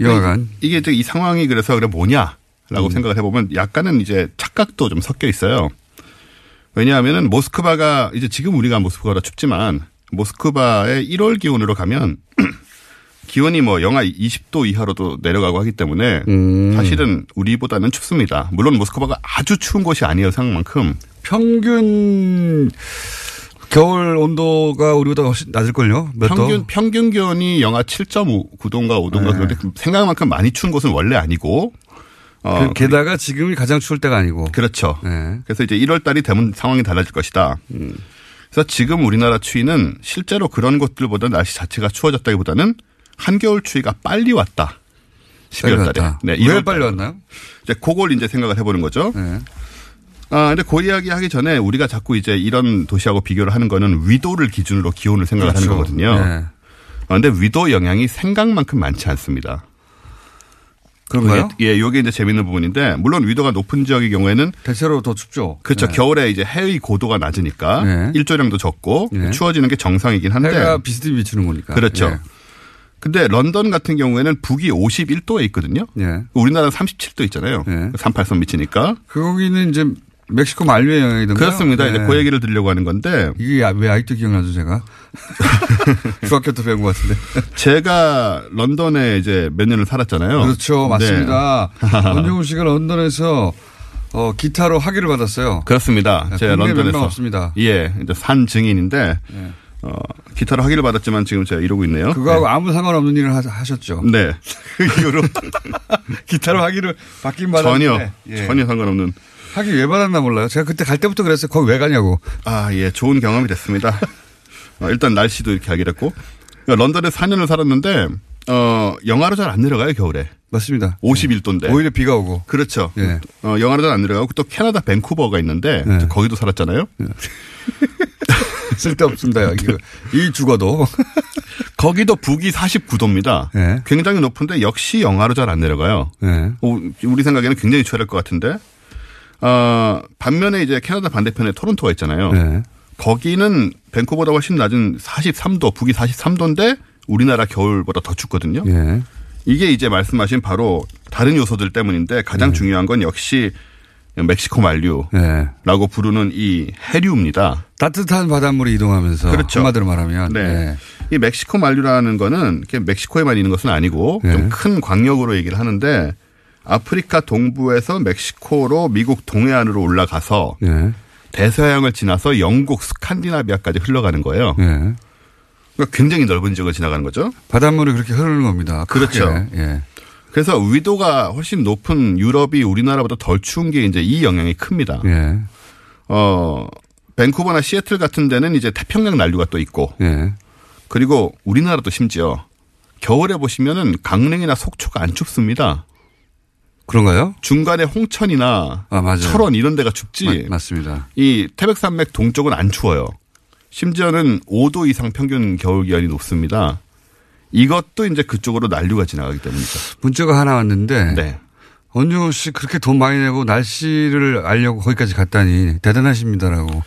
여하간 이게 이제 이 상황이 그래서 그래 뭐냐라고 음. 생각을 해보면 약간은 이제 착각도 좀 섞여 있어요. 왜냐하면은 모스크바가 이제 지금 우리가 모스크바가 춥지만 모스크바의 1월 기온으로 가면 기온이 뭐 영하 20도 이하로도 내려가고 하기 때문에 음. 사실은 우리보다는 춥습니다. 물론 모스크바가 아주 추운 곳이 아니에요 상만큼. 평균 겨울 온도가 우리보다 훨씬 낮을걸요? 몇 평균 도? 평균 기온이 영하 7.9도인가 5도인가 네. 그런데 그 생각만큼 많이 추운 곳은 원래 아니고. 어, 그 게다가 지금이 가장 추울 때가 아니고. 그렇죠. 네. 그래서 이제 1월 달이 되면 상황이 달라질 것이다. 음. 그래서 지금 우리나라 추위는 실제로 그런 곳들보다 날씨 자체가 추워졌다기보다는 한겨울 추위가 빨리 왔다. 12월 달에. 네, 왜 1월 빨리. 왔나요? 이제 그걸 이제 생각을 해보는 거죠. 네. 아, 근데 그 이야기 하기 전에 우리가 자꾸 이제 이런 도시하고 비교를 하는 거는 위도를 기준으로 기온을 생각을 하는 그렇죠. 거거든요. 네. 아, 근데 위도 영향이 생각만큼 많지 않습니다. 그런가요? 예, 요게 이제 재밌는 부분인데, 물론 위도가 높은 지역의 경우에는 대체로 더 춥죠. 그렇죠. 네. 겨울에 이제 해의 고도가 낮으니까 네. 일조량도 적고 네. 추워지는 게 정상이긴 한데. 해가 비슷히 비추는 거니까. 그렇죠. 예. 근데 런던 같은 경우에는 북이 51도에 있거든요. 예. 우리나라는 37도 있잖아요. 38선 미치니까. 거기는 이제 멕시코 만류의 영향이던가 그렇습니다. 이제 그 얘기를 드리려고 하는 건데 이게 왜 아직도 기억나죠 제가 중학교 때 배운 것 같은데 제가 런던에 이제 몇 년을 살았잖아요. 그렇죠 맞습니다. 네. 원종훈 씨가 런던에서 어, 기타로 학위를 받았어요. 그렇습니다. 네, 제가 런던에서 없습니다. 예, 이제 산 증인인데 네. 어, 기타로 학위를 받았지만 지금 제가 이러고 있네요. 그거하고 네. 아무 상관없는 일을 하, 하셨죠. 네. 그 이후로 기타로 학위를 받긴 받았는데 전혀 예. 전혀 상관없는 학위 왜 받았나 몰라요. 제가 그때 갈 때부터 그랬어요. 거기 왜 가냐고. 아, 예, 좋은 경험이 됐습니다. 어, 일단 날씨도 이렇게 하게 됐고. 그러니까 런던에 4년을 살았는데, 어, 영하로 잘 안 내려가요, 겨울에. 맞습니다. 51도인데. 오히려 비가 오고. 그렇죠. 예. 어, 영하로 잘 안 내려가고 또 캐나다 밴쿠버가 있는데, 네. 거기도 살았잖아요. 쓸데없습니다. 이거. 이 죽어도. 거기도 북이 49도입니다. 네. 굉장히 높은데 역시 영하로 잘 안 내려가요. 네. 어, 우리 생각에는 굉장히 추월할 것 같은데, 어, 반면에 이제 캐나다 반대편에 토론토가 있잖아요. 네. 거기는 밴쿠버보다 훨씬 낮은 43도, 북이 43도인데 우리나라 겨울보다 더 춥거든요. 예. 이게 이제 말씀하신 바로 다른 요소들 때문인데 가장 네. 중요한 건 역시 멕시코 만류라고 예. 부르는 이 해류입니다. 따뜻한 바닷물이 이동하면서 그렇죠. 한마디로 말하면 네. 예. 이 멕시코 만류라는 거는 멕시코에만 있는 것은 아니고 네. 좀큰 광역으로 얘기를 하는데 아프리카 동부에서 멕시코로 미국 동해안으로 올라가서 예. 대서양을 지나서 영국 스칸디나비아까지 흘러가는 거예요. 예. 그러니까 굉장히 넓은 지역을 지나가는 거죠. 바닷물이 그렇게 흐르는 겁니다. 그렇죠. 예. 그래서 위도가 훨씬 높은 유럽이 우리나라보다 덜 추운 게 이제 이 영향이 큽니다. 예. 어, 밴쿠버나 시애틀 같은 데는 이제 태평양 난류가 또 있고 예. 그리고 우리나라도 심지어 겨울에 보시면은 강릉이나 속초가 안 춥습니다. 그런가요? 중간에 홍천이나 아. 철원 이런 데가 춥지. 맞, 습니다 이 태백산맥 동쪽은 안 추워요. 심지어는 5도 이상 평균 겨울 기온이 높습니다. 이것도 이제 그쪽으로 난류가 지나가기 때문이죠. 문자가 하나 왔는데 네. 원종호 씨 그렇게 돈 많이 내고 날씨를 알려고 거기까지 갔다니 대단하십니다라고.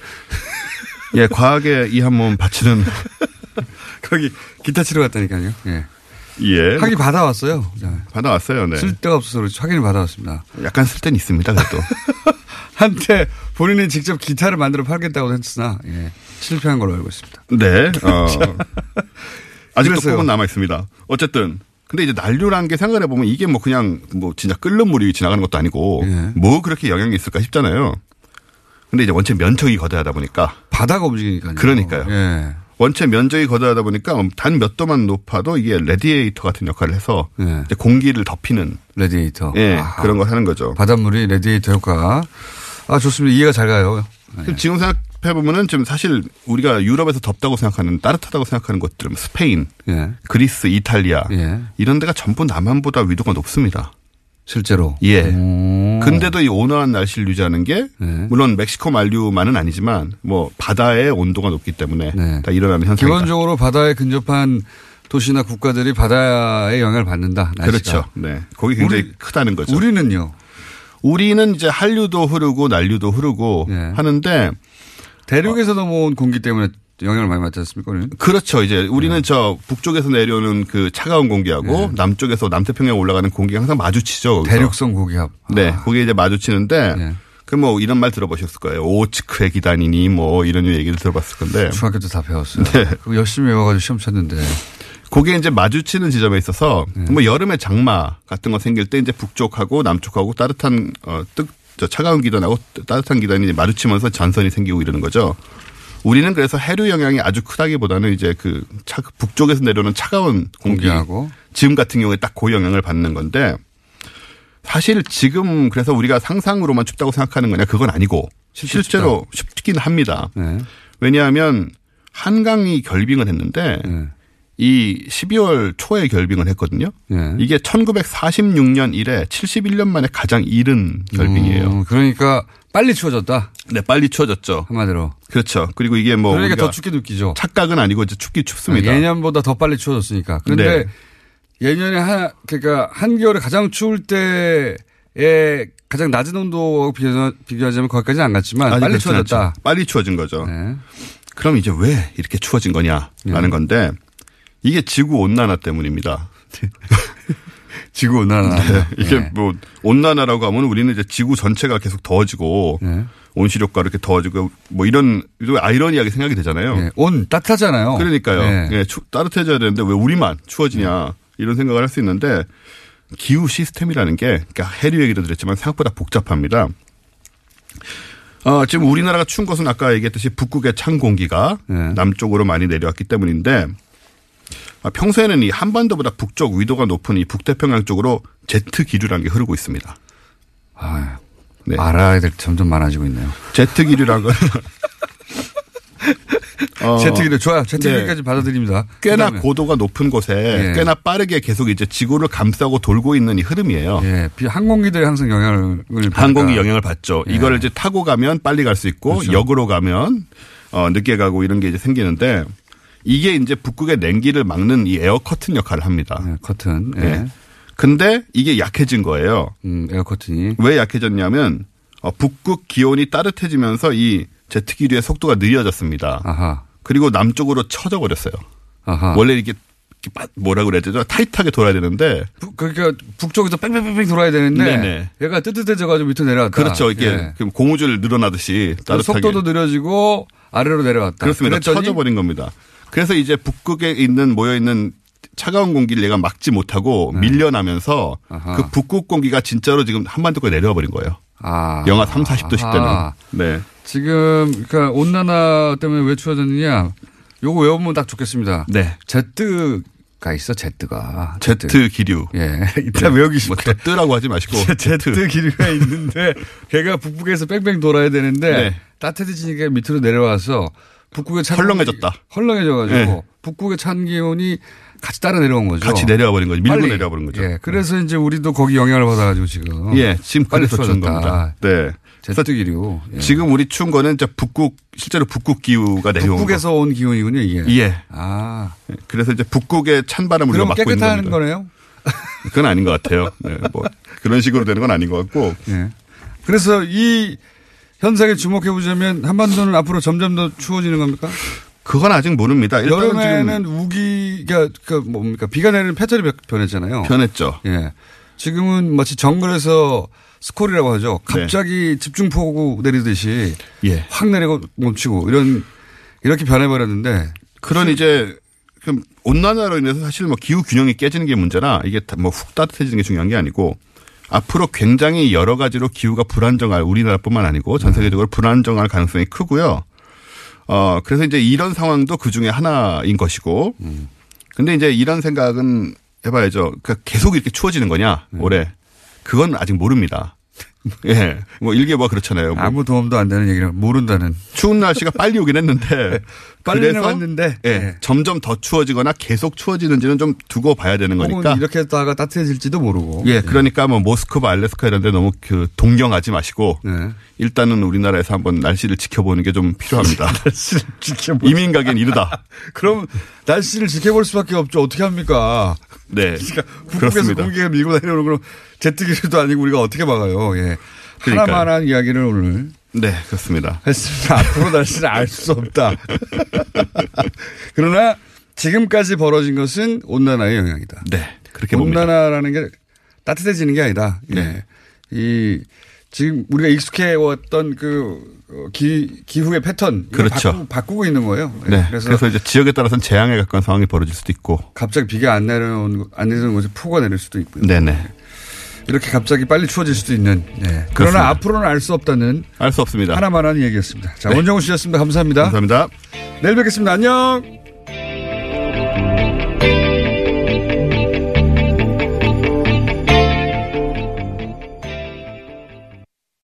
예, 과학에 이 한 몸 바치는 거기 기타 치러 갔다니까요. 예. 예. 학위 받아왔어요. 받아왔어요. 네. 쓸 데가 없어서 그렇지 확인을 받아왔습니다. 약간 쓸 데는 있습니다. 그래도. 한때 본인이 직접 기타를 만들어 팔겠다고 했으나 예. 실패한 걸로 알고 있습니다. 네. 어. 아직도. 꿈은 남아 있습니다. 어쨌든 근데 이제 난류라는 게 생각해 보면 이게 뭐 그냥 뭐 진짜 끓는 물이 지나가는 것도 아니고 예. 뭐 그렇게 영향이 있을까 싶잖아요. 근데 이제 원체 면적이 거대하다 보니까 바다가 움직이니까요. 그러니까요. 예. 원체 면적이 거대하다 보니까 단 몇 도만 높아도 이게 라디에이터 같은 역할을 해서 예. 이제 공기를 덥히는 라디에이터. 예, 아. 그런 걸 하는 거죠. 바닷물이 라디에이터 효과. 아 좋습니다. 이해가 잘 가요. 예. 지금 생각해 보면은 지금 사실 우리가 유럽에서 덥다고 생각하는 따뜻하다고 생각하는 것들은 스페인, 예. 그리스, 이탈리아 예. 이런 데가 전부 남한보다 위도가 높습니다. 실제로. 예. 오. 근데도 이 온화한 날씨를 유지하는 게 예. 물론 멕시코 만류만은 아니지만 뭐 바다의 온도가 높기 때문에 네. 다 일어나는 현상이다. 기본적으로 바다에 근접한 도시나 국가들이 바다의 영향을 받는다. 날씨가. 그렇죠. 네. 거기 굉장히 우리- 크다는 거죠. 우리는요. 우리는 이제 한류도 흐르고 난류도 흐르고 예. 하는데 대륙에서 넘어온 공기 때문에 영향을 많이 받지 않습니까? 우리는? 그렇죠. 이제 우리는 네. 저 북쪽에서 내려오는 그 차가운 공기하고 남쪽에서 남태평양 올라가는 공기가 항상 마주치죠. 거기서. 대륙성 고기압. 네. 아. 거기에 이제 마주치는데 예. 그뭐 이런 말 들어보셨을 거예요. 오츠크의 기단이니 뭐 이런 얘기를 들어봤을 건데. 중학교 때 다 배웠어요. 네. 그거 열심히 외워가지고 시험 쳤는데. 그게 이제 마주치는 지점에 있어서 뭐 여름에 장마 같은 거 생길 때 이제 북쪽하고 남쪽하고 따뜻한 어뜨 저 차가운 기단하고 따뜻한 기단이 마주치면서 전선이 생기고 이러는 거죠. 우리는 그래서 해류 영향이 아주 크다기보다는 이제 그 차, 북쪽에서 내려오는 차가운 공기 공기하고. 지금 같은 경우에 딱 그 영향을 받는 건데 사실 지금 그래서 우리가 상상으로만 춥다고 생각하는 거냐 그건 아니고 실제 실제로 춥긴 합니다. 네. 왜냐하면 한강이 결빙을 했는데 네. 이 12월 초에 결빙을 했거든요. 네. 이게 1946년 이래 71년 만에 가장 이른 결빙이에요. 음, 그러니까 빨리 추워졌다. 네, 빨리 추워졌죠. 한마디로. 그렇죠. 그리고 이게 뭐 그러니까 더 춥게 느끼죠. 착각은 아니고 이제 춥기 춥습니다. 예년보다 더 빨리 추워졌으니까. 그런데 네. 예년에 한, 그러니까 한겨울에 가장 추울 때에 가장 낮은 온도하고 비교하- 비교하자면 거기까지는 안 갔지만 아니, 빨리 추워졌다. 않죠. 빨리 추워진 거죠. 네. 그럼 이제 왜 이렇게 추워진 거냐라는 네. 건데 이게 지구 온난화 때문입니다. 지구 온난화. 네. 이게 네. 뭐 온난화라고 하면 우리는 이제 지구 전체가 계속 더워지고 네. 온실효과 이렇게 더워지고 뭐 이런 좀 아이러니하게 생각이 되잖아요. 네. 온 따뜻하잖아요. 그러니까요. 네. 예, 추- 따뜻해져야 되는데 왜 우리만 추워지냐 이런 생각을 할 수 있는데 기후 시스템이라는 게 그러니까 해류 얘기도 드렸지만 생각보다 복잡합니다. 어, 지금 우리나라가 추운 것은 아까 얘기했듯이 북극의 찬 공기가 네. 남쪽으로 많이 내려왔기 때문인데 아, 평소에는 이 한반도보다 북쪽 위도가 높은 이 북태평양 쪽으로 제트 기류라는 게 흐르고 있습니다. 아, 알아야 될게 점점 많아지고 있네요. 제트 기류라고 어, 제트 기류 좋아요. 제트 네. 기류까지 받아들입니다. 꽤나 그다음에. 고도가 높은 곳에 예. 꽤나 빠르게 계속 이제 지구를 감싸고 돌고 있는 이 흐름이에요. 예, 비- 항공기들이 항상 영향을 항공기. 영향을 받죠. 예. 이걸 이제 타고 가면 빨리 갈 수 있고 그렇죠. 역으로 가면 어, 늦게 가고 이런 게 이제 생기는데 이게 이제 북극의 냉기를 막는 이 에어 커튼 역할을 합니다. 커튼. 예. 예. 근데 이게 약해진 거예요. 음, 에어 커튼이. 왜 약해졌냐면 어, 북극 기온이 따뜻해지면서 이 제트 기류의 속도가 느려졌습니다. 아하. 그리고 남쪽으로 쳐져 버렸어요. 아하. 원래 이렇게 뭐라 그래야 되죠? 타이트하게 돌아야 되는데 북- 그러니까 북쪽에서 뺑뺑뺑뺑 돌아야 되는데 네네. 얘가 뜨뜻해져가지고 밑으로 내려왔다. 그렇죠. 이게 예. 그럼 고무줄 늘어나듯이 그 따뜻하게 속도도 느려지고 아래로 내려왔다. 그렇습니다. 쳐져버린 겁니다. 그래서 이제 북극에 있는 모여 있는 차가운 공기를 얘가 막지 못하고 밀려나면서 네. 아하. 그 북극 공기가 진짜로 지금 한반도까지 내려와 버린 거예요. 아. 영하 3, 40도씩 아하. 되는. 네. 지금 그러니까 온난화 때문에 왜 추워졌느냐? 요거 외우면 딱 좋겠습니다. 네. 제트 가 있어 제트가. 제트 기류. 예. 일단 외우기 뭐 쉽게. 뜨라고 하지 마시고 제트 기류가 있는데 걔가 북극에서 뺑뺑 돌아야 되는데 네. 따뜻해지니까 밑으로 내려와서 북극의 찬 헐렁해졌다. 헐렁해져가지고 네. 북극의 찬 기온이 같이 따라 내려온 거죠. 같이 내려와 버린 거죠. 밀고. 내려와 버린 거죠. 예. 그래서 이제 우리도 거기 영향을 받아가지고 지금. 예, 지금 빨리 추워졌다. 겁니다. 네. 제트 기류. 예. 지금 우리 추운 거는 이제 북극 실제로 북극 기후가 내려온 거. 북극에서 온 기온이군요, 이게. 예. 아. 그래서 이제 북극의 찬 바람을 우리가 막고 있는 겁니다. 거네요? 그건 아닌 것 같아요. 네, 뭐 그런 식으로 되는 건 아닌 것 같고. 예. 그래서 이 현상에 주목해 보자면 한반도는 앞으로 점점 더 추워지는 겁니까? 그건 아직 모릅니다. 여름에는 우기가 그 뭡니까 비가 내리는 패턴이 변했잖아요. 변했죠. 예. 지금은 마치 정글에서 스콜이라고 하죠. 네. 갑자기 집중폭우 내리듯이 예. 확 내리고 멈추고 이런 이렇게 변해버렸는데 그런 이제 온난화로 인해서 사실 뭐 기후 균형이 깨지는 게 문제나 이게 뭐 훅 따뜻해지는 게 중요한 게 아니고 앞으로 굉장히 여러 가지로 기후가 불안정할 우리나라뿐만 아니고 전 세계적으로 불안정할 가능성이 크고요. 어 그래서 이제 이런 상황도 그 중에 하나인 것이고. 근데 이제 이런 생각은 해봐야죠. 그러니까 계속 이렇게 추워지는 거냐 올해 그건 아직 모릅니다. 예, 뭐 일개와 그렇잖아요. 뭐 아무 도움도 안 되는 얘기를 모른다는. 추운 날씨가 빨리 오긴 했는데 빨리는 그래서 왔는데 예, 점점 더 추워지거나 계속 추워지는지는 좀 두고 봐야 되는 거니까. 이렇게 했다가 따뜻해질지도 모르고. 예, 그러니까 뭐 모스크바, 알래스카 이런 데 너무 그 동경하지 마시고 네. 일단은 우리나라에서 한번 날씨를 지켜보는 게 좀 필요합니다. 날씨를 지켜보 이민 가기엔 이르다. 그럼 날씨를 지켜볼 수밖에 없죠. 어떻게 합니까? 네. 그러니까 북극에서. 공기가 밀고 내려오는 그럼 제트기류도 아니고 우리가 어떻게 막아요. 예. 그러니까요. 하나만한 이야기를 오늘 네, 그렇습니다. 했습니다. 앞으로 날씨를 알수 없다. 그러나 지금까지 벌어진 것은 온난화의 영향이다. 네, 그렇게 봅니다. 온난화라는 게 따뜻해지는 게 아니다. 예. 네. 이 지금 우리가 익숙해 왔던 그 어, 기, 기후의 패턴 그렇죠. 바꾸고, 바꾸고 있는 거예요. 예. 네. 그래서, 그래서, 이제 지역에 따라서는 재앙에 가까운 상황이 벌어질 수도 있고. 갑자기 비가 안 내려오는 거- 안 내리는 곳에 폭우가 내릴 수도 있고요. 네네. 이렇게 갑자기 빨리 추워질 수도 있는. 예. 그러나. 앞으로는 알 수 없다는 알 수 없습니다. 하나만한 얘기였습니다. 자, 네. 원정우 씨였습니다. 감사합니다. 감사합니다. 내일 뵙겠습니다. 안녕.